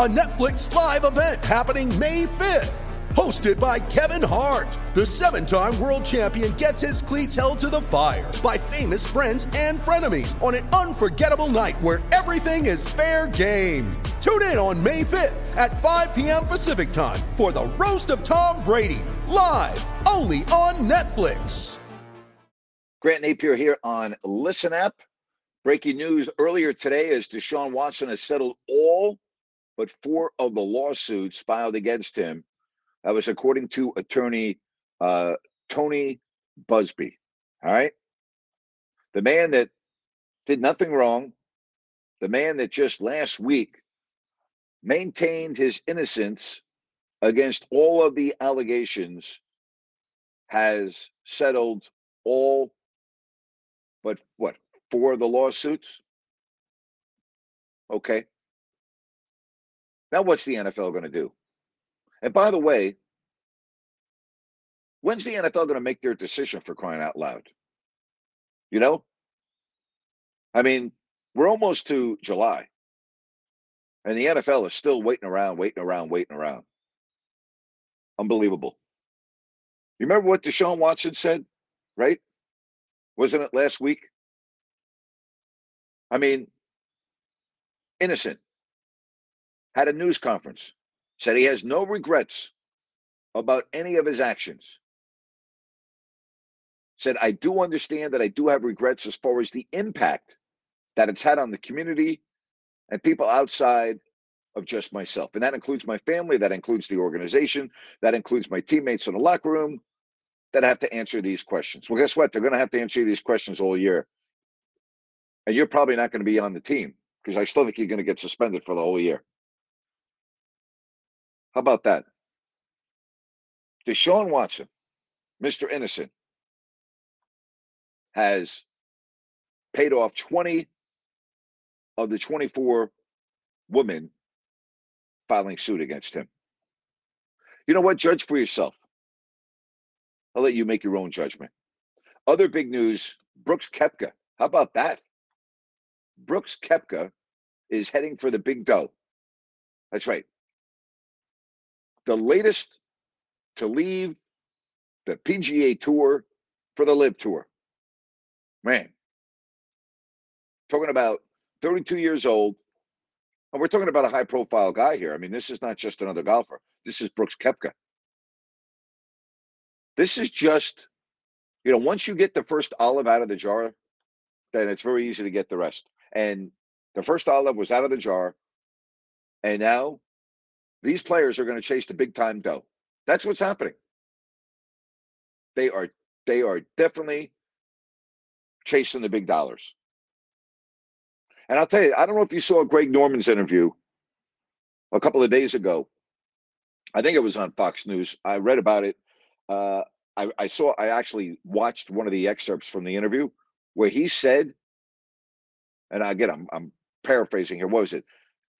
a Netflix live event happening May 5th. Hosted by Kevin Hart, the seven time world champion gets his cleats held to the fire by famous friends and frenemies on an unforgettable night where everything is fair game. Tune in on May 5th at 5 p.m. Pacific time for the Roast of Tom Brady, live only on Netflix. Grant Napier here on Listen Up. Breaking news earlier today is Deshaun Watson has settled all but four of the lawsuits filed against him. That was according to attorney uh, Tony Buzbee. All right. The man that did nothing wrong, the man that just last week maintained his innocence against all of the allegations, has settled all but what four of the lawsuits okay now what's the nfl going to do? And by the way when's the nfl going to make their decision for crying out loud? You know? I mean we're almost to july. And the nfl is still waiting around waiting around waiting around. Unbelievable. You remember what deshaun watson said right? Wasn't it last week? I mean, innocent. Had a news conference, said he has no regrets about any of his actions. Said, I do understand that I do have regrets as far as the impact that it's had on the community and people outside of just myself. And that includes my family, that includes the organization, that includes my teammates in the locker room, that have to answer these questions. Well, guess what? They're going to have to answer these questions all year. And you're probably not going to be on the team because I still think you're going to get suspended for the whole year. How about that? Deshaun Watson, Mr. Innocent, has paid off 20 of the 24 women filing suit against him. You know what? Judge for yourself. I'll let you make your own judgment. Other big news Brooks Koepka. How about that? Brooks Koepka is heading for the big dough. That's right. The latest to leave the PGA Tour for the LIV Tour. Man, talking about 32 years old. And we're talking about a high profile guy here. I mean, this is not just another golfer. This is Brooks Koepka. This is just, you know, once you get the first olive out of the jar, then it's very easy to get the rest. And the first olive was out of the jar. And now these players are going to chase the big time dough. That's what's happening. They are they are definitely chasing the big dollars. And I'll tell you, I don't know if you saw Greg Norman's interview a couple of days ago. I think it was on Fox News. I read about it uh, I, I saw, I actually watched one of the excerpts from the interview where he said, and again, I'm, I'm paraphrasing here. What was it?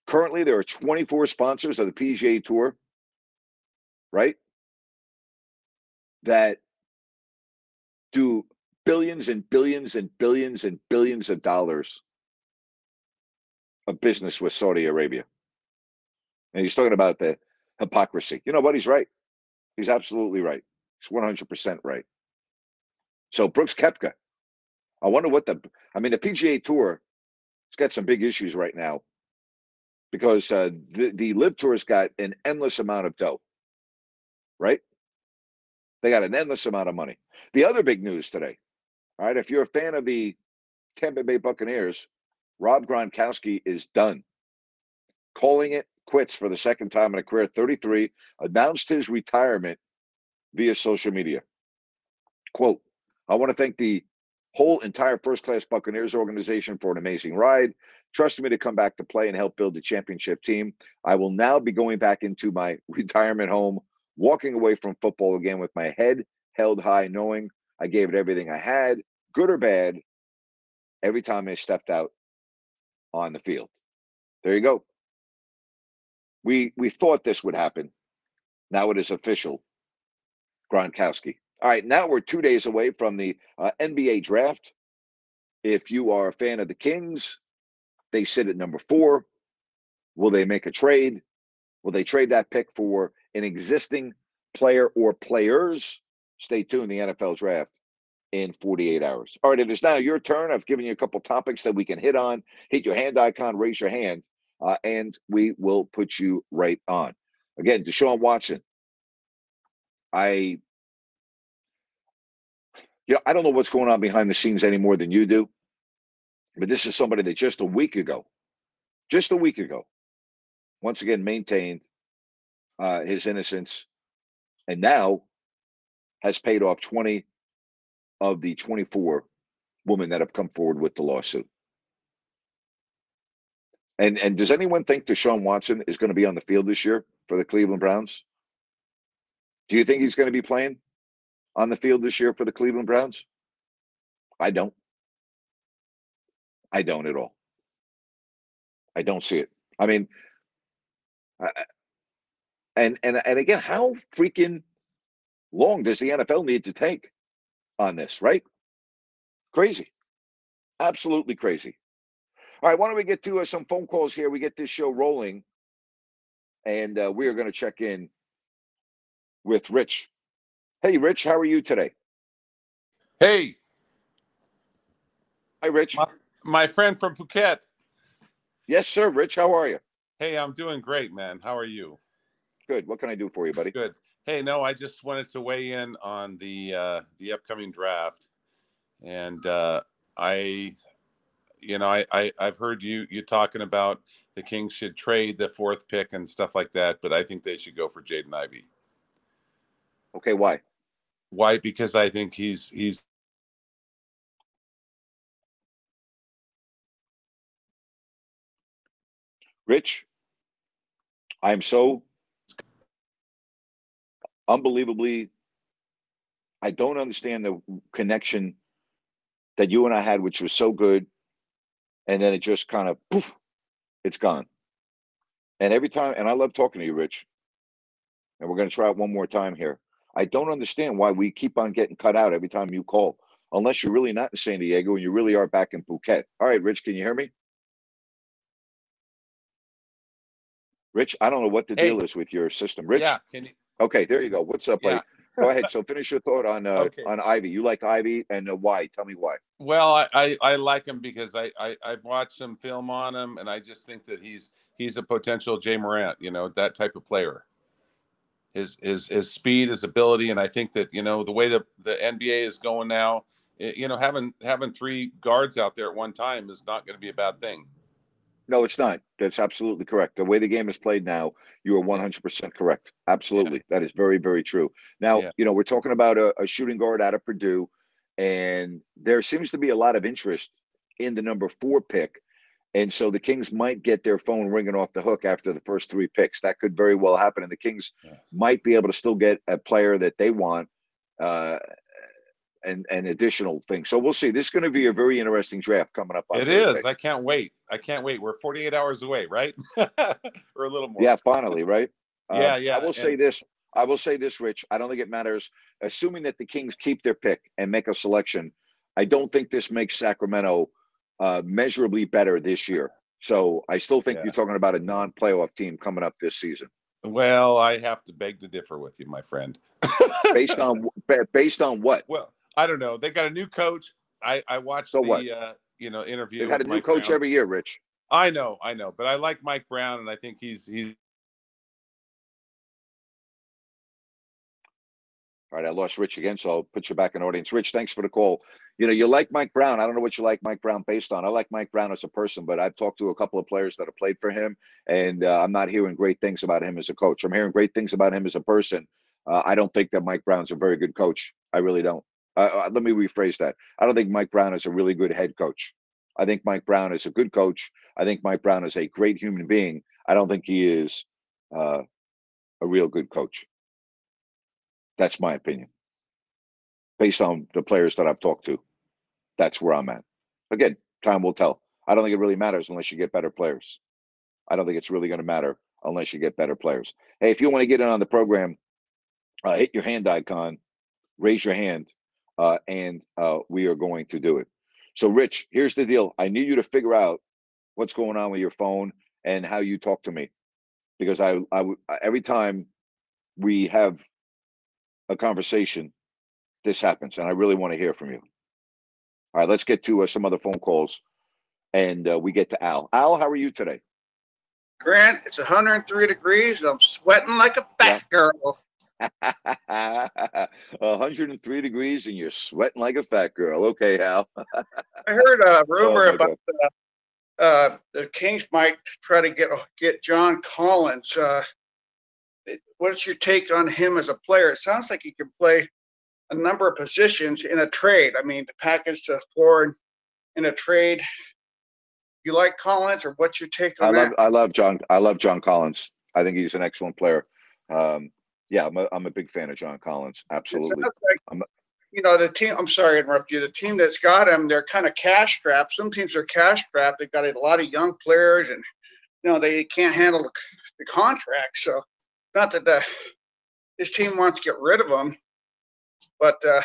Currently, there are 24 sponsors of the PGA Tour, right? That do billions and billions and billions and billions of dollars of business with Saudi Arabia. And he's talking about the hypocrisy. You know what? He's right. He's absolutely right. He's 100% right. So Brooks Koepka, I wonder what the, I mean, the PGA Tour it's got some big issues right now because uh, the, the LIV Tour's got an endless amount of dough, right? They got an endless amount of money. The other big news today, all right, if you're a fan of the Tampa Bay Buccaneers, Rob Gronkowski is done. Calling it quits for the second time in a career, 33, announced his retirement via social media. Quote, I want to thank the whole entire First Class Buccaneers organization for an amazing ride, trusting me to come back to play and help build the championship team. I will now be going back into my retirement home, walking away from football again with my head held high, knowing I gave it everything I had, good or bad, every time I stepped out on the field. There you go. We we thought this would happen. Now it is official. Gronkowski. All right, now we're two days away from the uh, NBA draft. If you are a fan of the Kings, they sit at number four. Will they make a trade? Will they trade that pick for an existing player or players? Stay tuned. The NFL draft in 48 hours. All right, it is now your turn. I've given you a couple topics that we can hit on. Hit your hand icon, raise your hand, uh, and we will put you right on. Again, Deshaun Watson. I, you know, I don't know what's going on behind the scenes any more than you do, but this is somebody that just a week ago, just a week ago, once again maintained uh, his innocence, and now has paid off 20 of the 24 women that have come forward with the lawsuit. And and does anyone think Deshaun Watson is going to be on the field this year for the Cleveland Browns? Do you think he's going to be playing on the field this year for the Cleveland Browns? I don't. I don't at all. I don't see it. I mean, I, and and and again, how freaking long does the NFL need to take on this? Right? Crazy, absolutely crazy. All right, why don't we get to uh, some phone calls here? We get this show rolling, and uh, we are going to check in with Rich. Hey, Rich, how are you today? Hey, Hi, Rich. my, my friend from Phuket. Yes, sir. Rich, how are you? Hey, I'm doing great, man. How are you? Good. What can I do for you, buddy? Good. Hey, no, I just wanted to weigh in on the uh, the upcoming draft, and uh, I, you know, I, I I've heard you you talking about the Kings should trade the fourth pick and stuff like that, but I think they should go for Jaden Ivey. Okay, why? Why? Because I think he's he's Rich, I'm so unbelievably, I don't understand the connection that you and I had, which was so good. And then it just kind of poof, it's gone. And every time, and I love talking to you, Rich. And we're going to try it one more time here. I don't understand why we keep on getting cut out every time you call, unless you're really not in San Diego and you really are back in Phuket. All right, Rich, can you hear me? Rich, I don't know what the Hey. deal is with your system. Rich, yeah. Can you? okay, there you go. What's up, buddy? Yeah. Go ahead. So finish your thought on uh, Okay. on Ivey. You like Ivey, and uh, why? Tell me why. Well, I, I, I like him because I, I I've watched some film on him, and I just think that he's he's a potential Ja Morant, you know, that type of player. His his his speed, his ability, and I think that you know the way that the NBA is going now, it, you know, having having three guards out there at one time is not going to be a bad thing. No, it's not. That's absolutely correct. The way the game is played now, you are 100% correct. Absolutely. That is very, very true. Now, Yeah. you know, we're talking about a, a shooting guard out of Purdue, and there seems to be a lot of interest in the number four pick. And so the Kings might get their phone ringing off the hook after the first three picks. That could very well happen. And the Kings Yeah. might be able to still get a player that they want uh, and, and additional things. So we'll see. This is going to be a very interesting draft coming up. On It Thursday. is. I can't wait. I can't wait. We're 48 hours away, right? or a little more. Yeah, finally, right? Yeah, Uh, yeah, I will say this. I will say this, Rich. I don't think it matters. Assuming that the Kings keep their pick and make a selection, I don't think this makes Sacramento uh, measurably better this year. So I still think Yeah. you're talking about a non-playoff team coming up this season, Well, I have to beg to differ with you, my friend. based on ba- based on what? Well, I don't know. They got a new coach. I I watched So the what? uh, you know interview. They've had a new Mike coach Brown. every year, Rich. I know, I know, but I like Mike Brown, and I think he's he's All right, I lost Rich again, so I'll put you back in audience. Rich, thanks for the call. You know, you like Mike Brown. I don't know what you like Mike Brown based on. I like Mike Brown as a person, but I've talked to a couple of players that have played for him, and uh, I'm not hearing great things about him as a coach. I'm hearing great things about him as a person. Uh, I don't think that Mike Brown's a very good coach. I really don't. Uh, uh, let me rephrase that. I don't think Mike Brown is a really good head coach. I think Mike Brown is a good coach. I think Mike Brown is a great human being. I don't think he is uh, a real good coach. That's my opinion. Based on the players that I've talked to, that's where I'm at. Again, time will tell. I don't think it really matters unless you get better players. I don't think it's really going to matter unless you get better players. Hey, if you want to get in on the program, uh, hit your hand icon, raise your hand, uh, and uh, we are going to do it. So, Rich, here's the deal. I need you to figure out what's going on with your phone and how you talk to me, because I, I every time we have a conversation, this happens, and I really want to hear from you. All right, let's get to uh, some other phone calls, and uh, we get to Al. Al, how are you today? Grant, it's 103 degrees. I'm sweating like a fat girl. 103 degrees and you're sweating like a fat girl. Okay, Al. I heard a rumor Oh, about uh, uh, the Kings might try to get get John Collins. Uh, what's your take on him as a player? It sounds like he can play a number of positions in a trade. I mean, the package to forward in a trade. You like Collins, or what's your take I on love that? I love John I love John Collins. I think he's an excellent player. Um, yeah, I'm a, I'm a big fan of John Collins. Absolutely. like, you know, the team, I'm sorry to interrupt you. The team that's got him, they're kind of cash strapped. Some teams are cash strapped. They've got a lot of young players and, you know, they can't handle the, the contract. So, not that the, this team wants to get rid of him, but uh,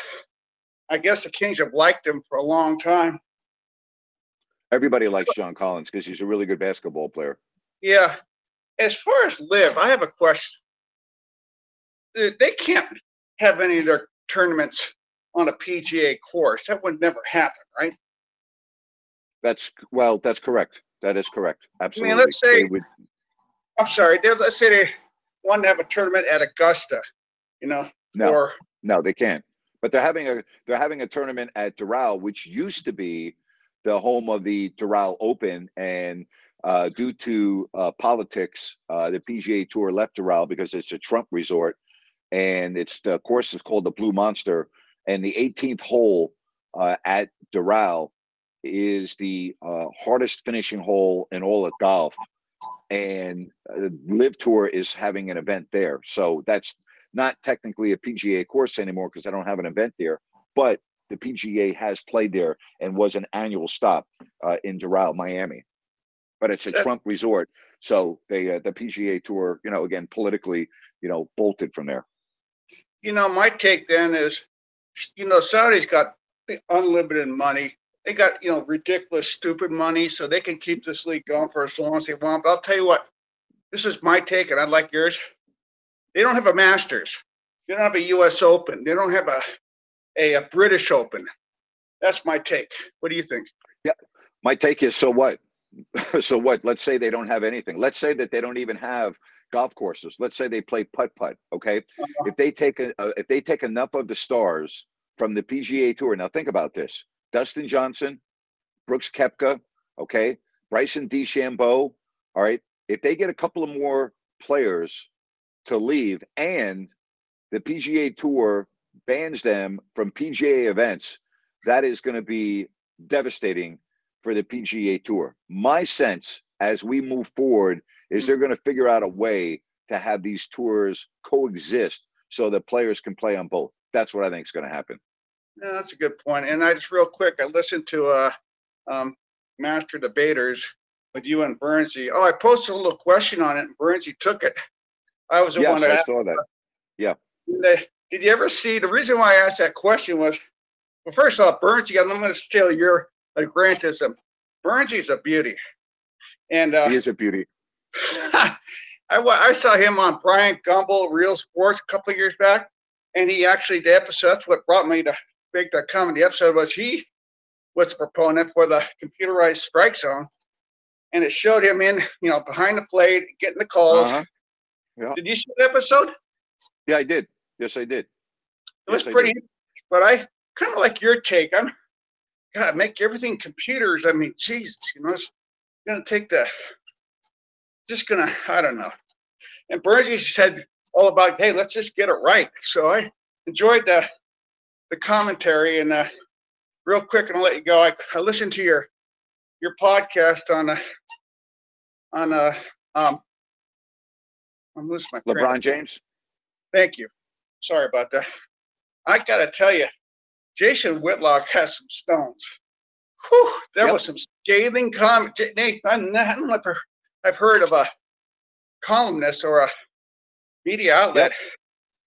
I guess the Kings have liked him for a long time. Everybody likes John Collins because he's a really good basketball player. Yeah. As far as LIV, I have a question. They can't have any of their tournaments on a PGA course. That would never happen, right? That's well, that's correct. That is correct. Absolutely. I mean, let's say- would- I'm sorry. Let's say they wanted to have a tournament at Augusta, you know, no. or No, they can't. But they're having a they're having a tournament at Doral, which used to be the home of the Doral Open, and uh, due to uh, politics, uh, the PGA Tour left Doral because it's a Trump resort, and it's the course is called the Blue Monster, and the 18th hole uh, at Doral is the uh, hardest finishing hole in all of golf, and uh, LIV Tour is having an event there, so that's not technically a PGA course anymore because I don't have an event there, but the PGA has played there and was an annual stop uh, in Doral, Miami. But it's a That- Trump resort, so they uh, the PGA Tour, you know, again politically, you know, bolted from there. you know, my take then is, you know, Saudi's got unlimited money. They got, you know, ridiculous, stupid money, so they can keep this league going for as long as they want. But I'll tell you what, this is my take, and I'd like yours. They don't have a Masters. They don't have a U.S. Open. They don't have a a, a British Open. That's my take. What do you think? Yeah, My take is so what? so what? Let's say they don't have anything. Let's say that they don't even have golf courses. Let's say they play putt putt. Okay, uh-huh. if they take a, if they take enough of the stars from the PGA Tour. Now think about this: Dustin Johnson, Brooks Koepka, okay, Bryson DeChambeau. All right, if they get a couple of more players to leave, and the PGA Tour bans them from PGA events, that is going to be devastating for the PGA Tour. My sense as we move forward is they're going to figure out a way to have these tours coexist so that players can play on both. That's what I think is going to happen. Yeah, that's a good point. And I just real quick, I listened to uh, um, Master Debaters with you and Bernsey. Oh, I posted a little question on it, and Bernsey took it. I was the yes, one that I saw that. the- Did you ever see the reason why I asked that question was, well, first off, Bernsey. I'm going to steal your Grant is a Bernsey's a beauty, and uh, He is a beauty. I, I saw him on Bryant Gumbel Real Sports a couple of years back, and he actually the episode. That's what brought me to make that comment. The episode was he was the proponent for the computerized strike zone, and it showed him in you know behind the plate getting the calls. Uh-huh. Did you see the episode? Yeah, I did. Yes, I did. It was Yes, I pretty, did. but I kind of like your take. I'm God, make everything computers. I mean, Jesus, you know, it's gonna take the, just gonna, I don't know. And Bernsey said all about, hey, let's just get it right. So I enjoyed the the commentary and uh, real quick, and I'll let you go. I, I listened to your your podcast on uh, on uh, um, I'm losing my LeBron James. Thank you. Sorry about that. I gotta tell you, Jason Whitlock has some stones. Whew, there Yep. was some scathing comment. J- Nate, I'm not- I've I've heard of a columnist or a media outlet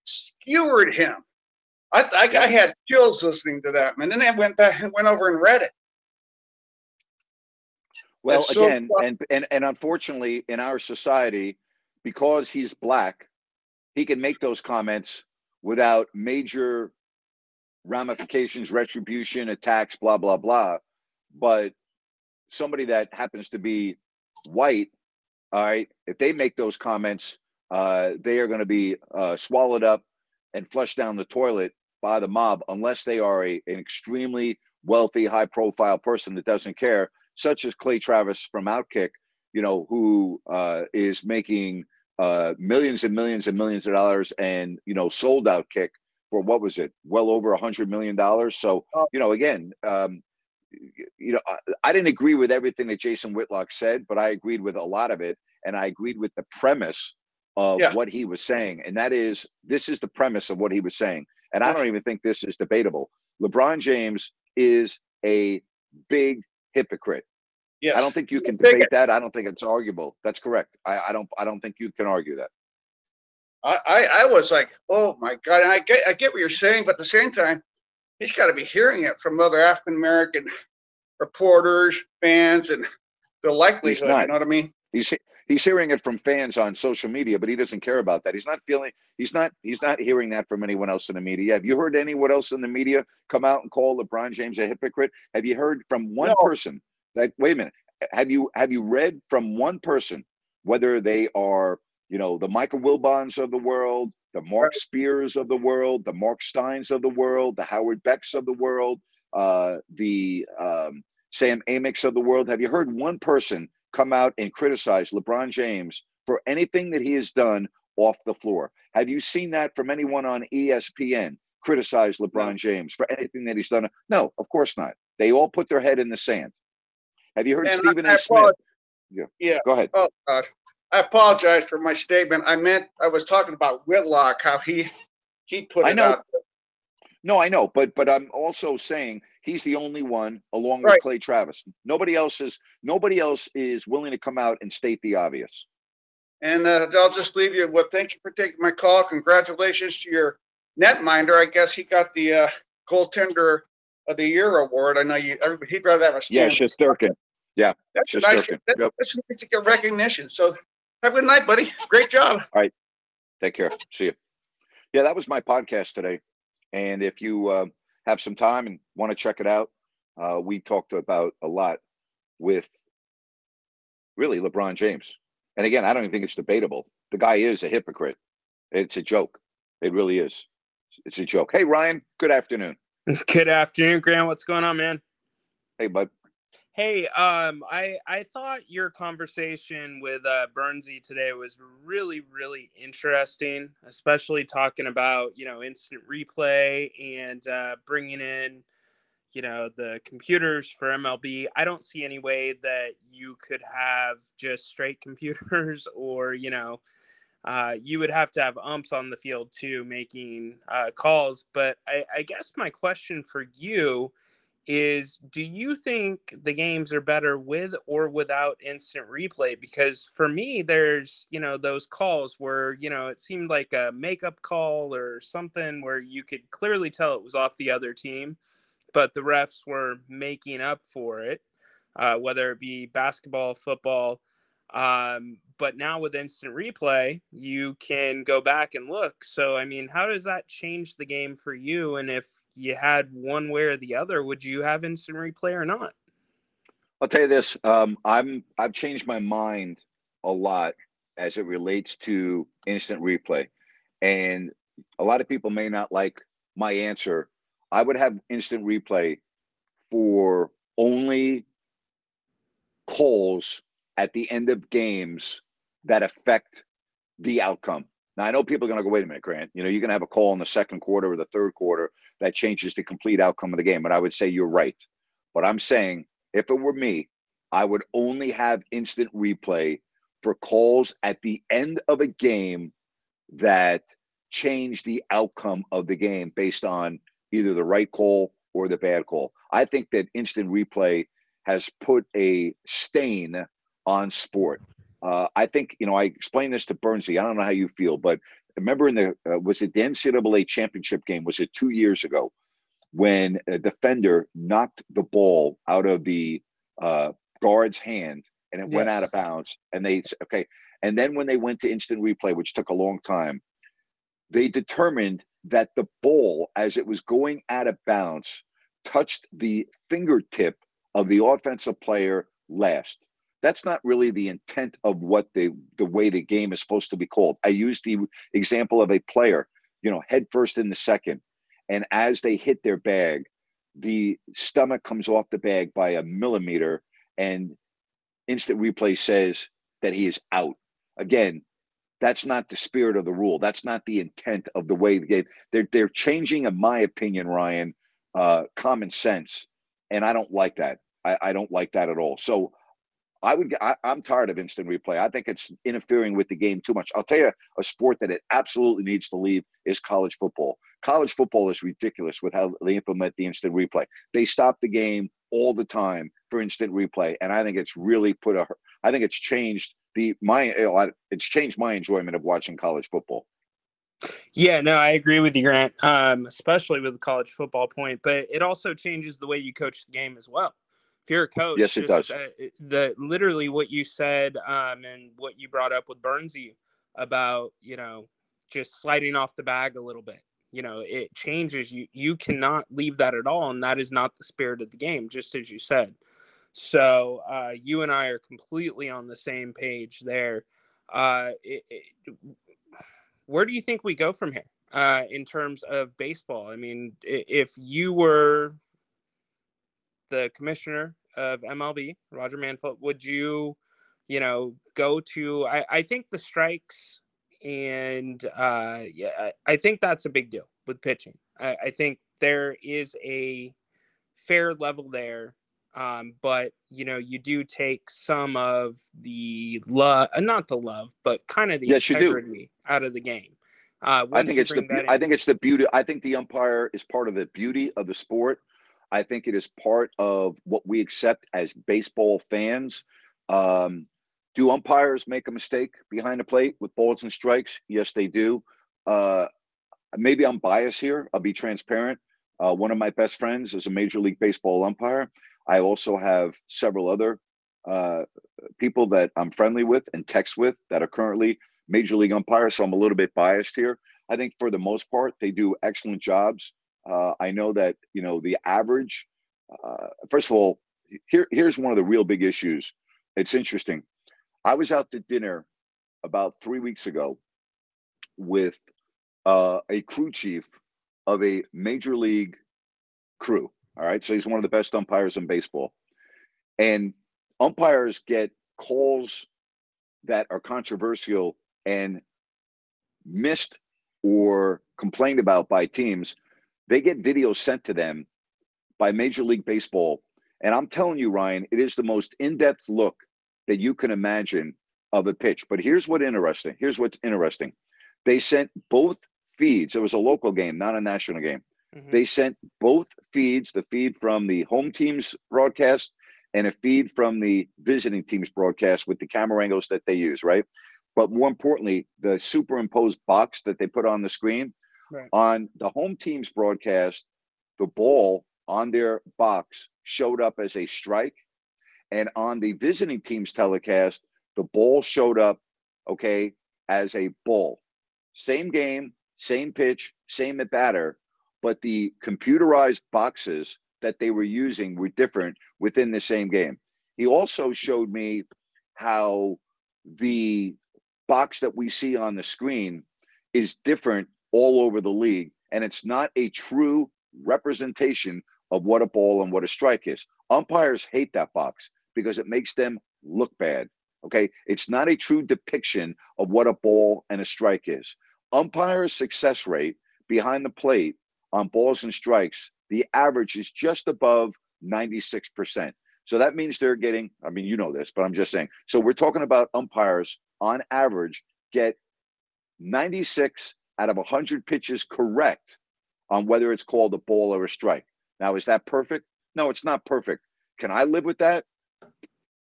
skewered him. I, I, I had chills listening to that, man. Then I went back and went over and read it. Well, so again, tough. and, and and unfortunately, in our society, because he's black, he can make those comments without major ramifications, retribution, attacks, blah blah blah. But somebody that happens to be white, all right, if they make those comments, uh, they are going to be uh, swallowed up and flushed down the toilet by the mob, unless they are a, an extremely wealthy, high-profile person that doesn't care such as Clay Travis from Outkick, you know, who uh, is making uh, millions and millions and millions of dollars and, you know, sold Outkick for what was it? Well over a hundred million dollars. So, Oh. you know, again, um, you know, I, I didn't agree with everything that Jason Whitlock said, but I agreed with a lot of it. And I agreed with the premise of Yeah. what he was saying. And that is, this is the premise of what he was saying. And I don't even think this is debatable. LeBron James is a big hypocrite. Yes. I don't think you can debate that. I don't think it's arguable. That's correct. I, I don't. I don't think you can argue that. I, I, I was like, oh my God. And I get, I get what you're saying, but at the same time, he's got to be hearing it from other African American reporters, fans, and the likelihood. You know what I mean? He's he's hearing it from fans on social media, but he doesn't care about that. He's not feeling. He's not. He's not hearing that from anyone else in the media. Have you heard anyone else in the media come out and call LeBron James a hypocrite? Have you heard from one No. person? Like, wait a minute. Have you have you read from one person, whether they are you know the Michael Wilbons of the world, the Mark Spears of the world, the Mark Steins of the world, the Howard Becks of the world, uh, the um, Sam Amick of the world? Have you heard one person come out and criticize LeBron James for anything that he has done off the floor? Have you seen that from anyone on ESPN criticize LeBron James for anything that he's done? No, of course not. They all put their head in the sand. Have you heard And Stephen I A. Smith? apologize- Yeah. Yeah. Go ahead. Oh God. I apologize for my statement. I meant I was talking about Whitlock, how he he put I it know. out. No, I know, but but I'm also saying he's the only one, along with Right. Clay Travis. Nobody else is nobody else is willing to come out and state the obvious. And uh, I'll just leave you with thank you for taking my call. Congratulations to your netminder. I guess he got the uh, goaltender of the year award. I know you. Everybody, he'd rather have a Yeah, stand. Shesterkin. Yeah, that's a just nice. That, Yep. That's nice to get recognition. So have a good night, buddy. Great job. All right. Take care. See you. Yeah, that was my podcast today. And if you uh, have some time and want to check it out, uh, we talked about a lot with really LeBron James. And again, I don't even think it's debatable. The guy is a hypocrite. It's a joke. It really is. It's a joke. Hey, Ryan, good afternoon. Good afternoon, Grant. What's going on, man? Hey, bud. Hey, um, I I thought your conversation with uh, Bernsey today was really really interesting, especially talking about you know instant replay and uh, bringing in you know the computers for MLB. I don't see any way that you could have just straight computers, or you know, uh, you would have to have umps on the field too making uh, calls. But I, I guess my question for you is do you think the games are better with or without instant replay? Because for me there's you know those calls where you know it seemed like a makeup call or something where you could clearly tell it was off the other team but the refs were making up for it uh, whether it be basketball football um, but now with instant replay you can go back and look. So i mean how does that change the game for you? And if you had one way or the other, would you have instant replay or not? I'll tell you this. Um, I'm I've changed my mind a lot as it relates to instant replay, and a lot of people may not like my answer. I would have instant replay for only calls at the end of games that affect the outcome. Now I know people are going to go, wait a minute, Grant. You know, you're going to have a call in the second quarter or the third quarter that changes the complete outcome of the game. But I would say you're right. But I'm saying if it were me, I would only have instant replay for calls at the end of a game that change the outcome of the game based on either the right call or the bad call. I think that instant replay has put a stain on sport. Uh, I think you know I explained this to Bernsey. I don't know how you feel, but remember in the uh, was it the NCAA championship game? Was it two years ago when a defender knocked the ball out of the uh, guard's hand and it went out of bounds? And they okay, and then when they went to instant replay, which took a long time, they determined that the ball, as it was going out of bounds, touched the fingertip of the offensive player last. That's not really the intent of what the the way the game is supposed to be called. I used the example of a player, you know, head first in the second, and as they hit their bag, the stomach comes off the bag by a millimeter, and instant replay says that he is out. Again, that's not the spirit of the rule. That's not the intent of the way the game. They're they're changing, in my opinion, Ryan, uh, common sense, and I don't like that. I, I don't like that at all. So I would. I, I'm tired of instant replay. I think it's interfering with the game too much. I'll tell you a sport that it absolutely needs to leave is college football. College football is ridiculous with how they implement the instant replay. They stop the game all the time for instant replay, and I think it's really put a. I think it's changed the my. It's changed my enjoyment of watching college football. Yeah, no, I agree with you, Grant. Um, especially with the college football point, but it also changes the way you coach the game as well. If you're a coach, Yes, it does. Uh, the literally what you said um, and what you brought up with Bernsey about you know just sliding off the bag a little bit. You know, it changes. You you cannot leave that at all, and that is not the spirit of the game, just as you said. So uh, you and I are completely on the same page there. Uh, it, it, where do you think we go from here uh, in terms of baseball? I mean, if you were the commissioner of MLB, Roger Manfield, would you, you know, go to? I, I think the strikes and uh, yeah, I, I think that's a big deal with pitching. I, I think there is a fair level there. Um, but you know, you do take some of the love, uh, not the love, but kind of the Yes, integrity out of the game. Uh, I think it's the bring that beau- I think it's the beauty. I think the umpire is part of the beauty of the sport. I think it is part of what we accept as baseball fans. Um, do umpires make a mistake behind the plate with balls and strikes? Yes, they do. Uh, maybe I'm biased here. I'll be transparent. Uh, one of my best friends is a Major League Baseball umpire. I also have several other uh, people that I'm friendly with and text with that are currently Major League umpires. So I'm a little bit biased here. I think for the most part, they do excellent jobs. Uh, I know that, you know, the average, uh, first of all, here, here's one of the real big issues. It's interesting. I was out to dinner about three weeks ago with uh, a crew chief of a major league crew. All right. So he's one of the best umpires in baseball. And umpires get calls that are controversial and missed or complained about by teams. They get videos sent to them by Major League Baseball. And I'm telling you, Ryan, it is the most in depth look that you can imagine of a pitch. But here's what interesting. Here's what's interesting. They sent both feeds. It was a local game, not a national game. Mhm. They sent both feeds, the feed from the home team's broadcast and a feed from the visiting team's broadcast with the camera angles that they use, right? But more importantly, the superimposed box that they put on the screen Right. on the home team's broadcast, the ball on their box showed up as a strike. And on the visiting team's telecast, the ball showed up, okay, as a ball. Same game, same pitch, same at batter, but the computerized boxes that they were using were different within the same game. He also showed me how the box that we see on the screen is different all over the league, and it's not a true representation of what a ball and what a strike is. Umpires hate that box because it makes them look bad. Okay. It's not a true depiction of what a ball and a strike is. Umpires' success rate behind the plate on balls and strikes, the average is just above 96%. So that means they're getting, I mean, you know this, but I'm just saying. So we're talking about umpires on average get 96 out of 100 pitches correct on whether it's called a ball or a strike. Now, is that perfect? No, it's not perfect. Can I live with that?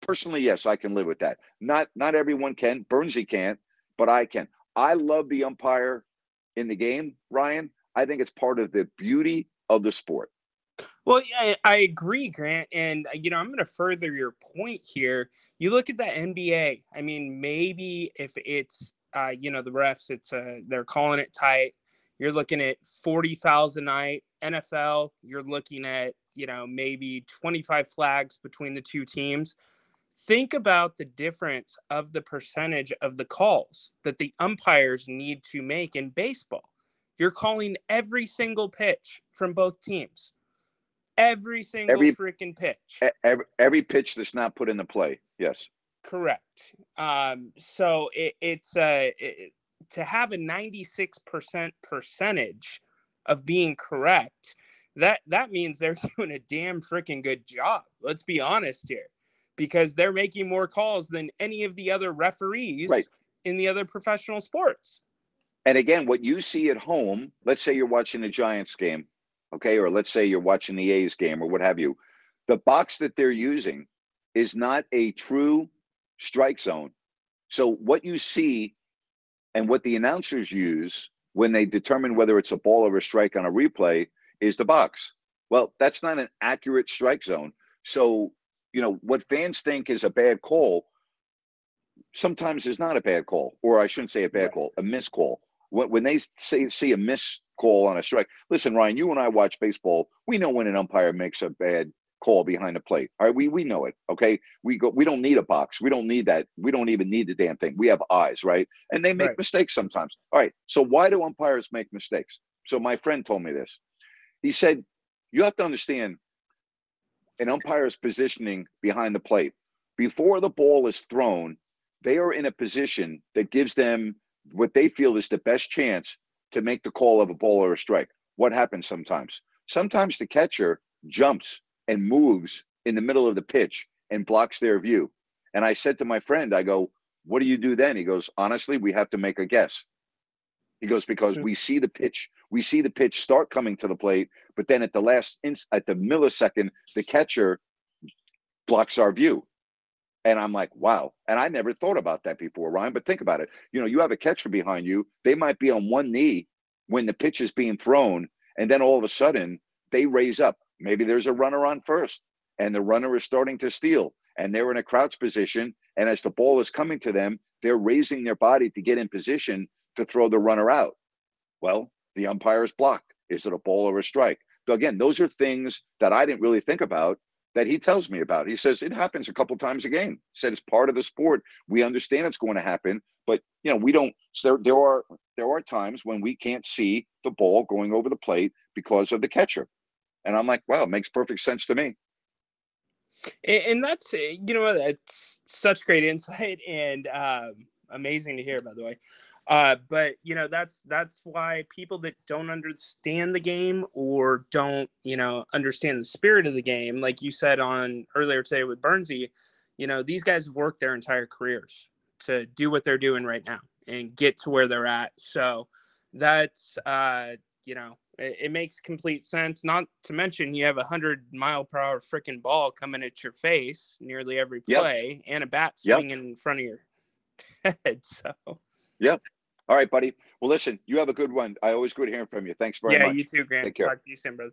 Personally, yes, I can live with that. Not not everyone can. Bernsey can't, but I can. I love the umpire in the game, Ryan. I think it's part of the beauty of the sport. Well, yeah, I agree, Grant. And, uh, you know, I'm going to further your point here. You look at the NBA. I mean, maybe if it's, uh, you know, the refs, it's, uh, they're calling it tight. You're looking at 40 fouls a night. NFL, you're looking at, you know, maybe 25 flags between the two teams. Think about the difference of the percentage of the calls that the umpires need to make in baseball. You're calling every single pitch from both teams every single Every- freaking pitch. Every, every pitch that's not put into play. Yes. Correct. Um, so it, it's uh, it, to have a 96% percentage of being correct. That that means they're doing a damn freaking good job. Let's be honest here, because they're making more calls than any of the other referees Right. in the other professional sports. And again, what you see at home, let's say you're watching a Giants game, okay, or let's say you're watching the A's game or what have you, the box that they're using is not a true strike zone. So what you see and what the announcers use when they determine whether it's a ball or a strike on a replay is the box. Well, that's not an accurate strike zone. So, you know, what fans think is a bad call sometimes is not a bad call, or I shouldn't say a bad call, a missed call. When, when they say see a missed call on a strike, listen, Ryan, you and I watch baseball. We know when an umpire makes a bad call behind the plate. All right, we we know it. Okay, we go. We don't need a box. We don't need that. We don't even need the damn thing. We have eyes, right? And they make Right. mistakes sometimes. All right. So why do umpires make mistakes? So my friend told me this. He said, you have to understand an umpire's positioning behind the plate before the ball is thrown. They are in a position that gives them what they feel is the best chance to make the call of a ball or a strike. What happens sometimes? Sometimes the catcher jumps and moves in the middle of the pitch and blocks their view. And I said to my friend, I go, What do you do then? He goes, Honestly, we have to make a guess. He goes, Because we see the pitch, we see the pitch start coming to the plate, but then at the last ins at the millisecond, the catcher blocks our view. And I'm like, wow. And I never thought about that before, Ryan. But think about it. You know, you have a catcher behind you. They might be on one knee when the pitch is being thrown. And then all of a sudden they raise up. Maybe there's a runner on first and the runner is starting to steal and they're in a crouch position. And as the ball is coming to them, they're raising their body to get in position to throw the runner out. Well, the umpire is blocked. Is it a ball or a strike? So again, those are things that I didn't really think about that he tells me about. He says it happens a couple times a game. He said it's part of the sport. We understand it's going to happen, but you know we don't. So there, there are there are times when we can't see the ball going over the plate because of the catcher, and I'm like, wow, it makes perfect sense to me. And, that's uh, you know that's such great insight and um, amazing to hear by the way uh, but you know that's that's why people that don't understand the game or don't you know understand the spirit of the game like you said on earlier today with Bernsey you know these guys have worked their entire careers to do what they're doing right now and get to where they're at so that's uh you know it, it makes complete sense not to mention you have a hundred mile per hour freaking ball coming at your face nearly every Yep. play and a bat Yep. swinging in front of your head so All right, buddy. Well, listen, you have a good one. I always good hearing from you. Thanks very yeah much. Yeah, you too grant Take care. talk to you soon brother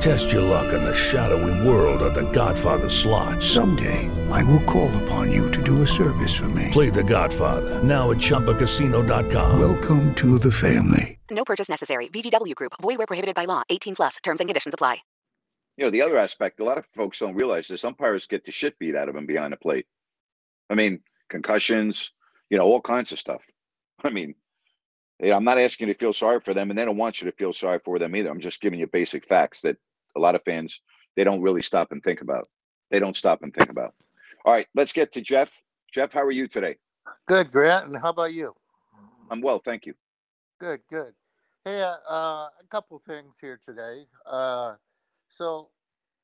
Test your luck in the shadowy world of The Godfather slot. Someday, I will call upon you to do a service for me. Play The Godfather now at ChumbaCasino.com. Welcome to the family. No purchase necessary. VGW Group. Void where prohibited by law. 18 plus. Terms and conditions apply. You know, the other aspect, a lot of folks don't realize this. Umpires get the shit beat out of them behind the plate. I mean, concussions, you know, all kinds of stuff. I mean, yeah, I'm not asking you to feel sorry for them, and they don't want you to feel sorry for them either. I'm just giving you basic facts that a lot of fans they don't really stop and think about. They don't stop and think about. All right, let's get to Jeff. Jeff, how are you today? Good, Grant. And how about you? I'm well, thank you. Good, good. Hey, uh, uh, a couple things here today. Uh, so,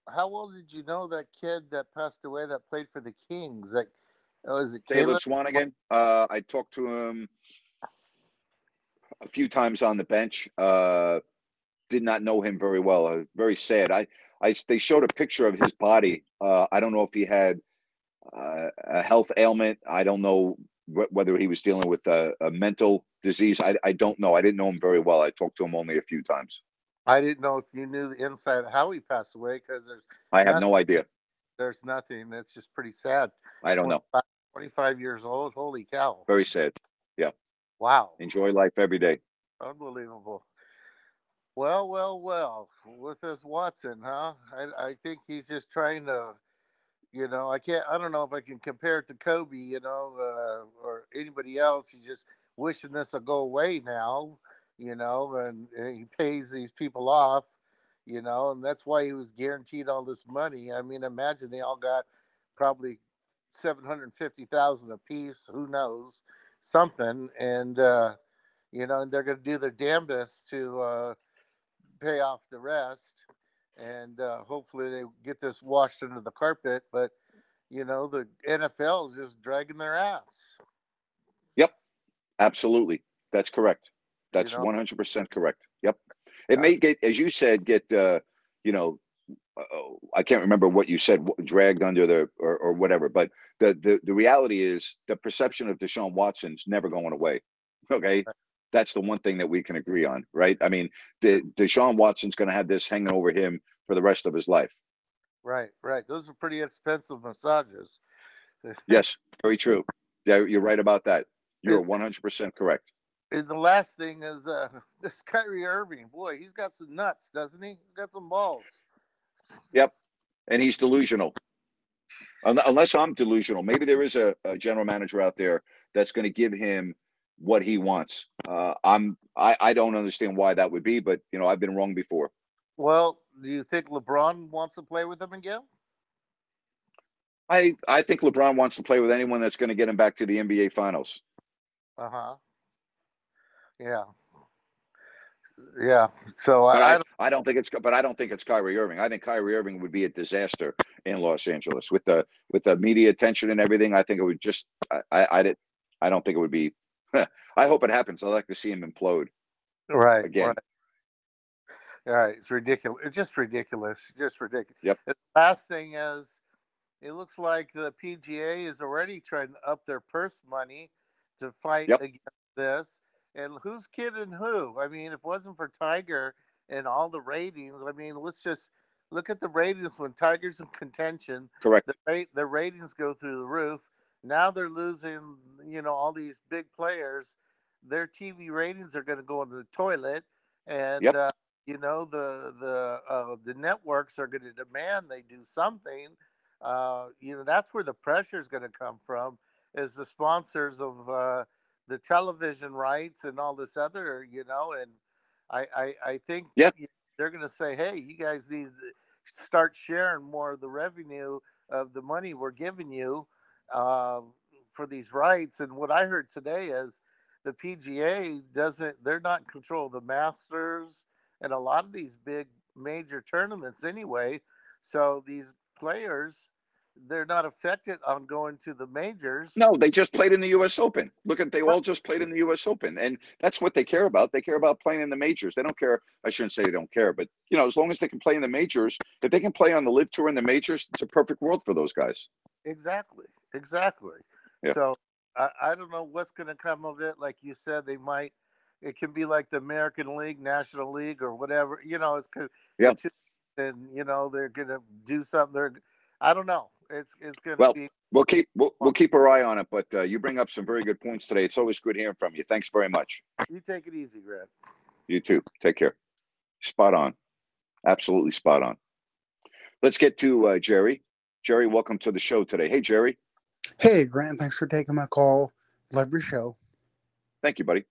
how well did you know that kid that passed away that played for the Kings? That was it Caleb Caleb? Swanigan. Uh, I talked to him a few times on the bench. Did not know him very well. Uh, very sad. I, I, they showed a picture of his body. Uh, I don't know if he had uh, a health ailment. I don't know wh- whether he was dealing with a, a mental disease. I, I don't know. I didn't know him very well. I talked to him only a few times. I didn't know if you knew the inside of how he passed away because there's I have nothing- no idea. There's nothing. It's just pretty sad. I don't know. 25 25 years old. Holy cow! Very sad. Yeah. Wow. Enjoy life every day. Unbelievable. Well, well, well. With this Watson, huh? I, I think he's just trying to, you know, I can't, I don't know if I can compare it to Kobe, you know, uh, or anybody else. He's just wishing this will go away now, you know, and, and he pays these people off, you know, and that's why he was guaranteed all this money. I mean, imagine they all got probably 750,000 apiece, who knows, something. And, uh, you know, and they're going to do their damnedest to uh, pay off the rest, and uh, hopefully they get this washed under the carpet. But you know, the NFL is just dragging their ass. Yep. Absolutely. That's correct. That's one hundred percent correct. Yep. It may get, as you said, get uh, you know, uh, I can't remember what you said, dragged under the or, or whatever. But the, the the reality is the perception of Deshaun Watson's never going away. Okay. That's the one thing that we can agree on, right? I mean, the Deshaun Watson's going to have this hanging over him for the rest of his life. Right, right. Those are pretty expensive massages. Yes, very true. Yeah, you're right about that. You're one hundred percent correct. And the last thing is uh, this Kyrie Irving. Boy, he's got some nuts, doesn't he? He's got some balls. Yep. And he's delusional. Unless I'm delusional, maybe there is a, a general manager out there that's going to give him what he wants. Uh, I'm I, I don't understand why that would be, but you know I've been wrong before. Well, do you think LeBron wants to play with him again? I I think LeBron wants to play with anyone that's going to get him back to the NBA Finals. Uh huh. Yeah. Yeah. So I, I don't, I don't think it's but I don't think it's Kyrie Irving. I think Kyrie Irving would be a disaster in Los Angeles with the with the media attention and everything. I think it would just I I, I did I don't think it would be. I hope it happens. I like to see him implode. right. again. Right. Right. It's ridiculous. It's just ridiculous. Just ridiculous. Yep. The last thing is, it looks like the PGA is already trying to up their purse money to fight Yep. against this. And who's kidding who? I mean, if it wasn't for Tiger and all the ratings, I mean, let's just look at the ratings when Tiger's in contention. Correct. The the ratings go through the roof. Now they're losing, you know, all these big players. Their TV ratings are going to go into the toilet, and Yep. uh, you know the the uh, the networks are going to demand they do something. Uh, you know, that's where the pressure is going to come from. Is the sponsors of uh, the television rights and all this other, you know, and I I, I think Yeah. they're going to say, hey, you guys need to start sharing more of the revenue of the money we're giving you uh, for these rights. And what I heard today is the PGA doesn't, they're not in control of the Masters and a lot of these big major tournaments anyway. So these players, they're not affected on going to the majors. No, they just played in the U.S. Open. Look at they all just played in the U.S. Open, and that's what they care about. They care about playing in the majors. They don't care. I shouldn't say they don't care, but you know, as long as they can play in the majors, if they can play on the LIV Tour in the majors, it's a perfect world for those guys. Exactly. Exactly. Yeah. So I, I don't know what's going to come of it. Like you said, they might. It can be like the American League, National League, or whatever. You know, it's Yeah. and you know they're going to do something. They're. I don't know. It's it's going to Well, be. we'll keep we'll, we'll keep our eye on it. But uh, you bring up some very good points today. It's always good hearing from you. Thanks very much. You take it easy, Grant. You too. Take care. Spot on. Absolutely spot on. Let's get to uh, Jerry. Jerry, welcome to the show today. Hey, Jerry. Hey, Grant, thanks for taking my call. Love your show. Thank you, buddy.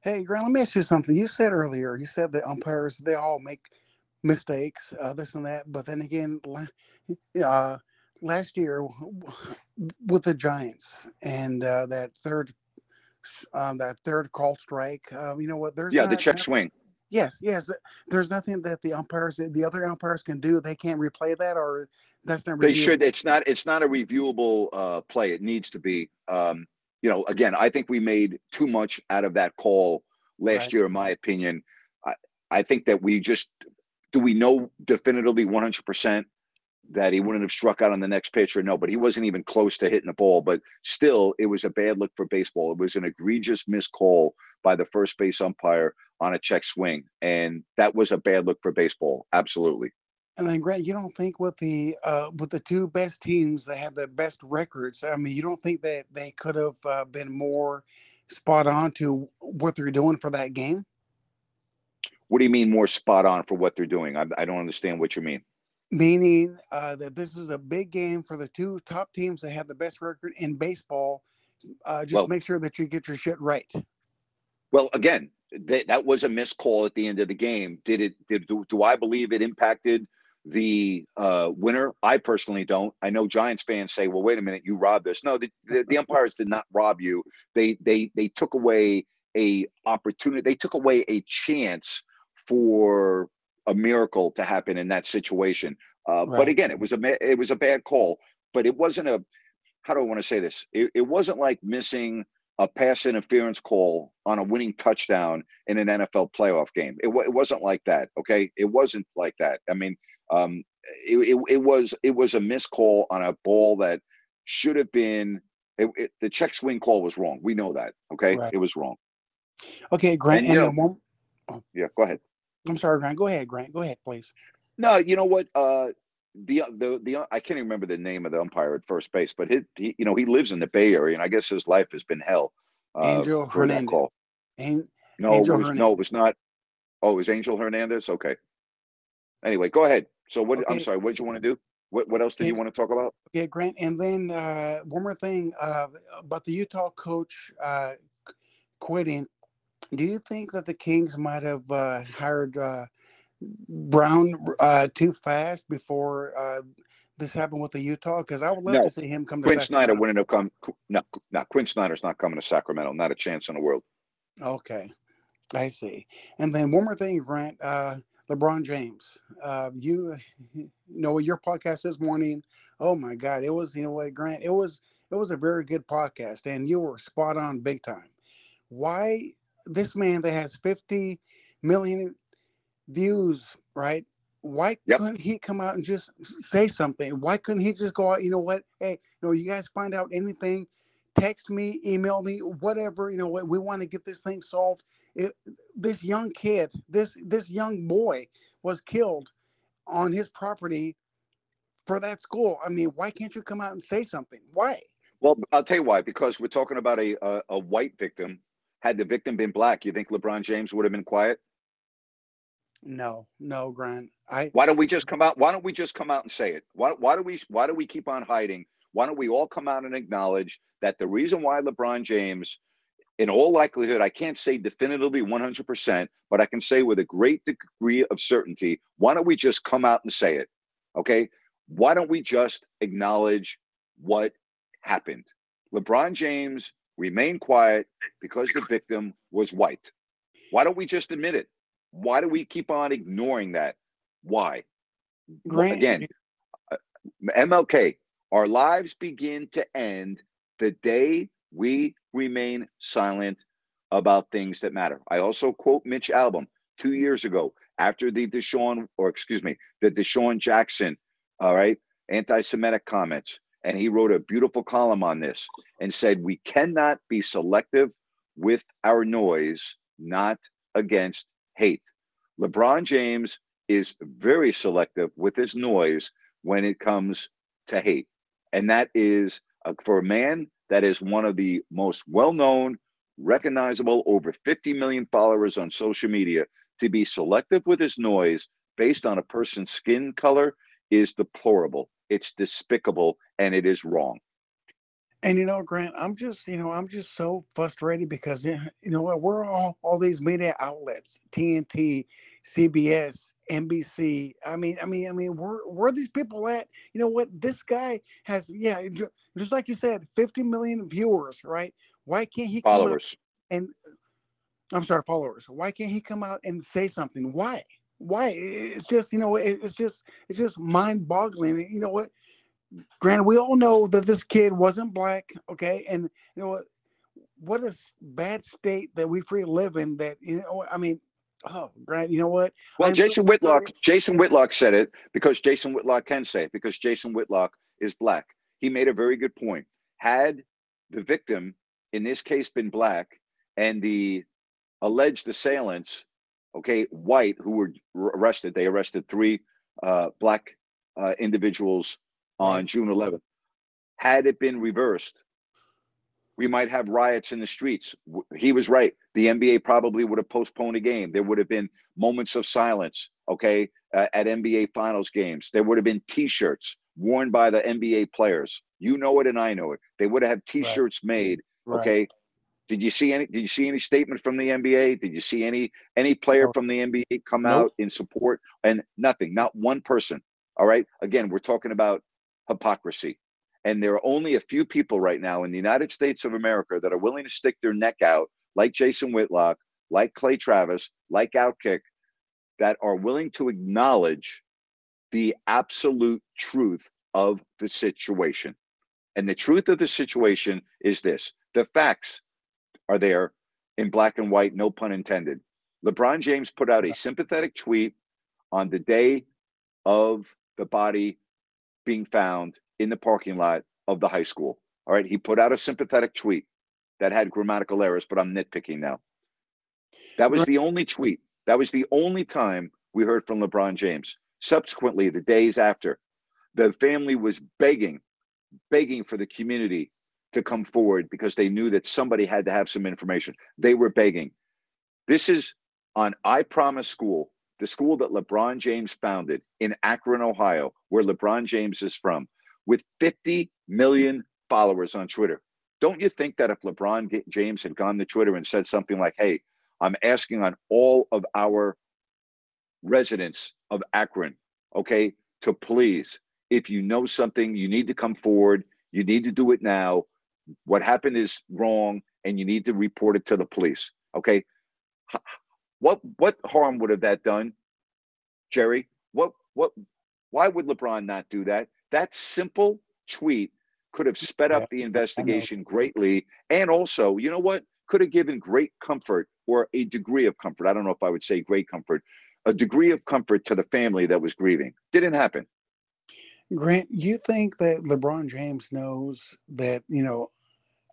Hey, Grant, let me ask you something. You said earlier, you said that umpires, they all make mistakes, uh, this and that. But then again, uh, last year with the Giants and uh, that third, um, that third call strike, uh, you know what? There's Yeah, the check swing. Yes, yes. There's nothing that the umpires, the other umpires can do. They can't replay that, or that's not. They reviewable? should. It's not. It's not a reviewable uh, play. It needs to be. Um, you know, again, I think we made too much out of that call last Right. year, in my opinion. I, I think that we just do we know definitively 100 percent that he wouldn't have struck out on the next pitch or no, but he wasn't even close to hitting the ball. But still, it was a bad look for baseball. It was an egregious missed call by the first base umpire on a check swing, and that was a bad look for baseball. Absolutely. And then Grant, you don't think with the uh, with the two best teams that have the best records, I mean, you don't think that they could have uh, been more spot on to what they're doing for that game? What do you mean more spot on for what they're doing? I, I don't understand what you mean. Meaning uh, that this is a big game for the two top teams that have the best record in baseball. Uh, just Well- make sure that you get your shit right. Well, again, that that was a missed call at the end of the game. Did it? Did do, do I believe it impacted the uh, winner? I personally don't. I know Giants fans say, "Well, wait a minute, you robbed us." No, the, the, the umpires did not rob you. They they they took away a opportunity. They took away a chance for a miracle to happen in that situation. Uh, But again, it was a it was a bad call. But it wasn't a. How do I want to say this? It, it wasn't like missing a pass interference call on a winning touchdown in an NFL playoff game. It, it wasn't like that. Okay, it wasn't like that. I mean, um, it, it, it was it was a missed call on a ball that should have been. It, the check swing call was wrong. We know that. Okay, Right. it was wrong. Okay, Grant. And, And, then one, Yeah, go ahead. I'm sorry, Grant. Go ahead, Grant. Go ahead, please. No, you know what? Uh, the the the I can't even remember the name of the umpire at first base, but he, he you know he lives in the Bay Area, and I guess his life has been hell. Uh, Angel Hernandez. call. An- No, Angel it was, no, it was not. Oh, it was Angel Hernandez. Okay. Anyway, go ahead. So what? I'm sorry. What did you want to do? What What else did you want to talk about? Yeah, Grant. And then uh, one more thing uh, about the Utah coach uh, quitting. Do you think that the Kings might have uh, hired uh, Brown uh, too fast before uh, this happened with the Utah? Because I would love No. to see him come to Quinn Snyder wouldn't have come. No, no. Quinn Snyder's not coming to Sacramento. Not a chance in the world. Okay, I see. And then one more thing, Grant. LeBron James. Uh, you, you know, your podcast this morning. Oh my God, it was. You know what, Grant? It was. It was a very good podcast, and you were spot on big time. Why this man that has 50 million views, right? Why Yep. couldn't he come out and just say something? Why couldn't he just go out? You know what? Hey, you know, you guys find out anything? Text me, email me, whatever. You know what? We want to get this thing solved. It, this young kid, this this young boy, was killed on his property for that school. I mean, why can't you come out and say something? Why? Well, I'll tell you why. Because we're talking about a a, a white victim. Had the victim been black, you think LeBron James would have been quiet? No, no, Grant. I Why don't we just come out? Why don't we just come out and say it? Why, why do we why do we keep on hiding? Why don't we all come out and acknowledge that the reason why LeBron James, in all likelihood, I can't say definitively 100%, but I can say with a great degree of certainty, why don't we just come out and say it? Okay? Why don't we just acknowledge what happened? LeBron James remained quiet because the victim was white. Why don't we just admit it? Why do we keep on ignoring that? Why? Grant, Again, uh, MLK, Our lives begin to end the day we remain silent about things that matter. I also quote Mitch Albom two years ago after the Deshaun, or excuse me, the DeSean Jackson, all right, anti Semitic comments. And he wrote a beautiful column on this and said, We cannot be selective with our noise, not against hate. LeBron James is very selective with his noise when it comes to hate. And that is uh, for a man that is one of the most well known, recognizable, over 50 million followers on social media, to be selective with his noise based on a person's skin color is deplorable. It's despicable and it is wrong. And you know, Grant, I'm just, you know, I'm just so frustrated because you know what, we're all all these media outlets, TNT, CBS, NBC. I mean, I mean, I mean, where where are these people at? You know what? This guy has, yeah, just like you said, 50 million viewers, right? Why can't he followers and I'm sorry, followers. Why can't he come out and say something? Why? Why? It's just, you know, it's just, it's just mind-boggling. You know what? Granted, we all know that this kid wasn't black, okay, and you know what? What a bad state that we free live in. That you know, I mean, oh, Grant, you know what? Well, I'm Jason so Whitlock. Jason Whitlock said it because Jason Whitlock can say it because Jason Whitlock is black. He made a very good point. Had the victim, in this case, been black, and the alleged assailants, okay, white, who were arrested, they arrested three uh, black uh, individuals on June 11th. Had it been reversed, we might have riots in the streets. He was right. The NBA probably would have postponed a game. There would have been moments of silence, okay, uh, at NBA Finals games. There would have been T-shirts worn by the NBA players. You know it, and I know it. They would have had T-shirts made, Right. okay. Did you see any? Did you see any statement from the NBA? Did you see any any player from the NBA come Nope. out in support? And nothing, not one person. All right. Again, we're talking about hypocrisy. And there are only a few people right now in the United States of America that are willing to stick their neck out, like Jason Whitlock, like Clay Travis, like Outkick, that are willing to acknowledge the absolute truth of the situation. And the truth of the situation is this the facts are there in black and white, no pun intended. LeBron James put out a sympathetic tweet on the day of the body being found in the parking lot of the high school. All right. He put out a sympathetic tweet that had grammatical errors, but I'm nitpicking now. That was the only tweet. That was the only time we heard from LeBron James. Subsequently, the days after, the family was begging, begging for the community to come forward because they knew that somebody had to have some information. They were begging. This is on I Promise School, the school that LeBron James founded in Akron, Ohio, where LeBron James is from, with 50 million followers on Twitter. Don't you think that if LeBron James had gone to Twitter and said something like, hey, I'm asking on all of our residents of Akron, okay, to please, if you know something, you need to come forward. You need to do it now. What happened is wrong, and you need to report it to the police. Okay. What what harm would have that done, Jerry? What what? Why would LeBron not do that? That simple tweet could have sped up the investigation greatly, and also, you know what? Could have given great comfort or a degree of comfort. I don't know if I would say great comfort, a degree of comfort to the family that was grieving. Didn't happen. Grant, you think that LeBron James knows that, you know,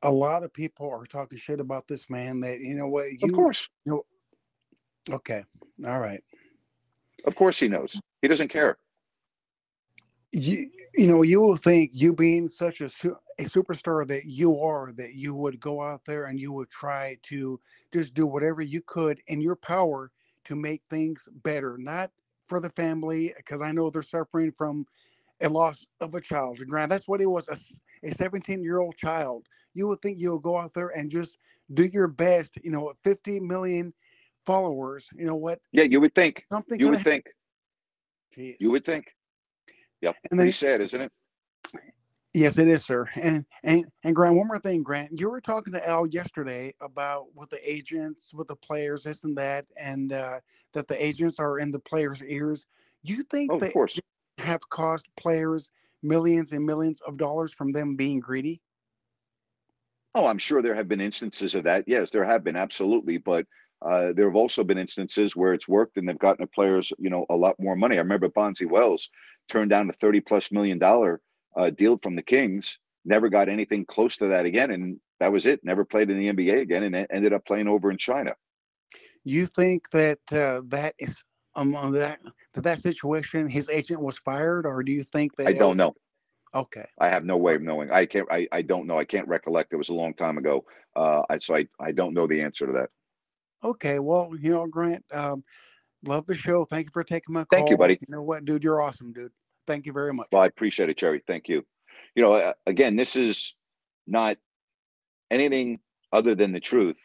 a lot of people are talking shit about this man that, you know what, you Of course. you know okay. All right. Of course he knows. He doesn't care. You you know, you will think you being such a su- a superstar that you are that you would go out there and you would try to just do whatever you could in your power to make things better, not for the family because I know they're suffering from a loss of a child. And Grant, that's what it was a 17 year old child. You would think you would go out there and just do your best. You know, 50 million followers. You know what? Yeah, you would think. Something You would have think. Jeez. You would think. Yep. And Pretty then- sad, isn't it? Yes, it is, sir. And and and Grant, one more thing, Grant. You were talking to Al yesterday about with the agents, with the players, this and that, and uh, that the agents are in the players' ears. You think Oh, that have cost players millions and millions of dollars from them being greedy? Oh, I'm sure there have been instances of that. Yes, there have been absolutely, but uh, there have also been instances where it's worked and they've gotten the players, you know, a lot more money. I remember Bonzi Wells turned down a 30 plus million dollar uh, deal from the Kings, never got anything close to that again, and that was it. Never played in the NBA again, and ended up playing over in China. You think that uh, that is um that that that situation his agent was fired, or do you think that I don't know. Okay. I have no way of knowing. I can't. I, I don't know. I can't recollect. It was a long time ago. Uh, I, so I I don't know the answer to that. Okay, well, you know, Grant, um, love the show. Thank you for taking my call. Thank you, buddy. You know what, dude? You're awesome, dude. Thank you very much. Well, I appreciate it, Jerry. Thank you. You know, uh, again, this is not anything other than the truth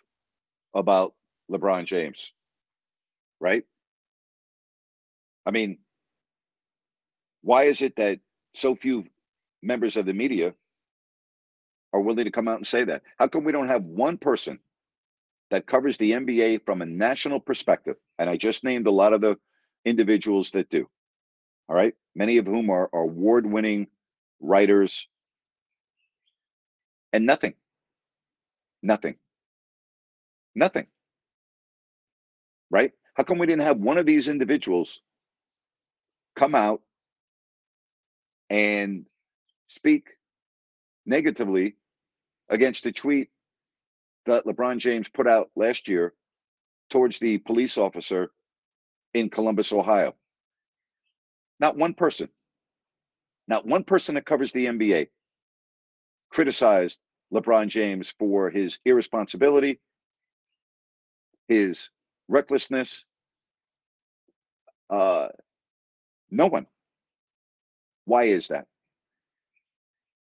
about LeBron James, right? I mean, why is it that so few members of the media are willing to come out and say that? How come we don't have one person that covers the NBA from a national perspective? And I just named a lot of the individuals that do. All right. Many of whom are, are award winning writers and nothing. Nothing. Nothing. Right? How come we didn't have one of these individuals come out and speak negatively against a tweet that LeBron James put out last year towards the police officer in Columbus, Ohio? Not one person, not one person that covers the NBA criticized LeBron James for his irresponsibility, his recklessness. Uh, no one. Why is that?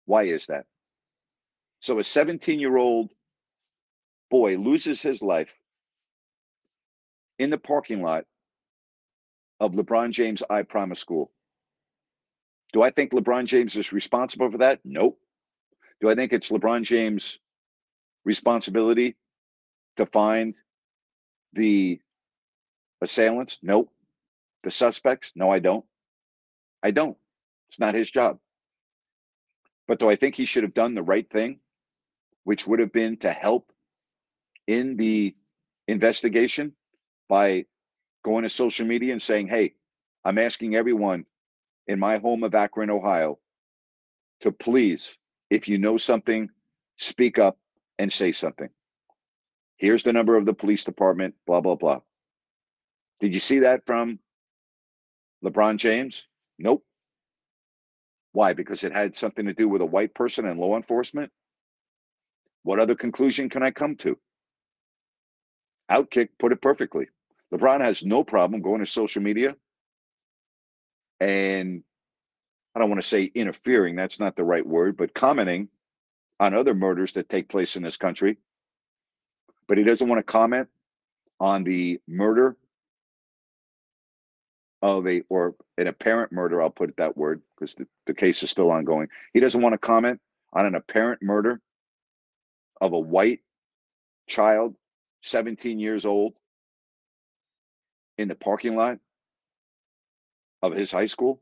Why is that? So a 17 year old boy loses his life in the parking lot of LeBron James I Promise School. Do I think LeBron James is responsible for that? Nope. Do I think it's LeBron James' responsibility to find the assailants? Nope. The suspects? No, I don't. I don't. It's not his job. But do I think he should have done the right thing, which would have been to help in the investigation by going to social media and saying, hey, I'm asking everyone in my home of Akron, Ohio, to please, if you know something, speak up and say something. Here's the number of the police department, blah, blah, blah. Did you see that from LeBron James? Nope. Why? Because it had something to do with a white person and law enforcement? What other conclusion can I come to? Outkick put it perfectly. LeBron has no problem going to social media and I don't want to say interfering, that's not the right word, but commenting on other murders that take place in this country. But he doesn't want to comment on the murder of a, or an apparent murder, I'll put it that word, because the, the case is still ongoing. He doesn't want to comment on an apparent murder of a white child, 17 years old, in the parking lot of his high school?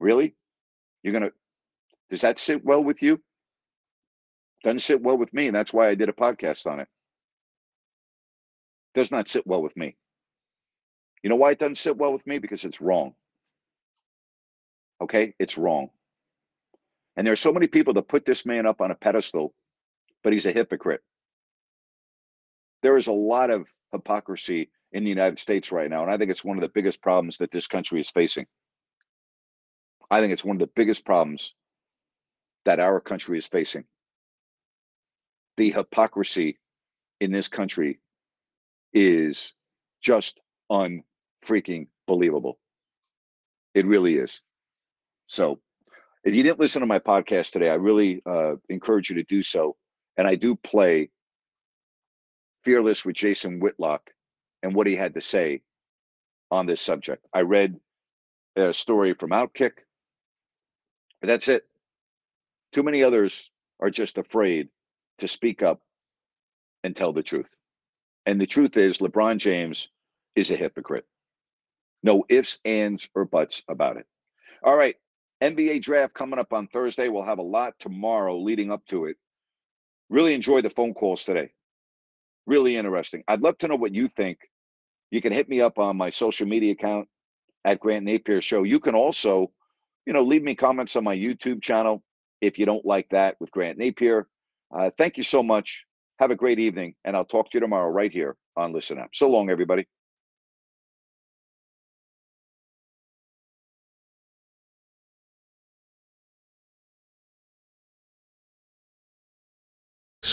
Really? You're going to, does that sit well with you? Doesn't sit well with me. And that's why I did a podcast on it. Does not sit well with me. You know why it doesn't sit well with me? Because it's wrong. Okay? It's wrong. And there are so many people that put this man up on a pedestal, but he's a hypocrite. There is a lot of hypocrisy in the United States right now. And I think it's one of the biggest problems that this country is facing. I think it's one of the biggest problems that our country is facing. The hypocrisy in this country is just unfreaking believable. It really is. So, if you didn't listen to my podcast today, I really uh, encourage you to do so. And I do play Fearless with Jason Whitlock and what he had to say on this subject. I read a story from Outkick, but that's it. Too many others are just afraid to speak up and tell the truth. And the truth is, LeBron James is a hypocrite. No ifs, ands, or buts about it. All right. NBA draft coming up on Thursday. We'll have a lot tomorrow leading up to it. Really enjoy the phone calls today. Really interesting. I'd love to know what you think. You can hit me up on my social media account at Grant Napier Show. You can also, you know, leave me comments on my YouTube channel if you don't like that with Grant Napier. Uh, thank you so much. Have a great evening, and I'll talk to you tomorrow right here on Listen Up. So long, everybody.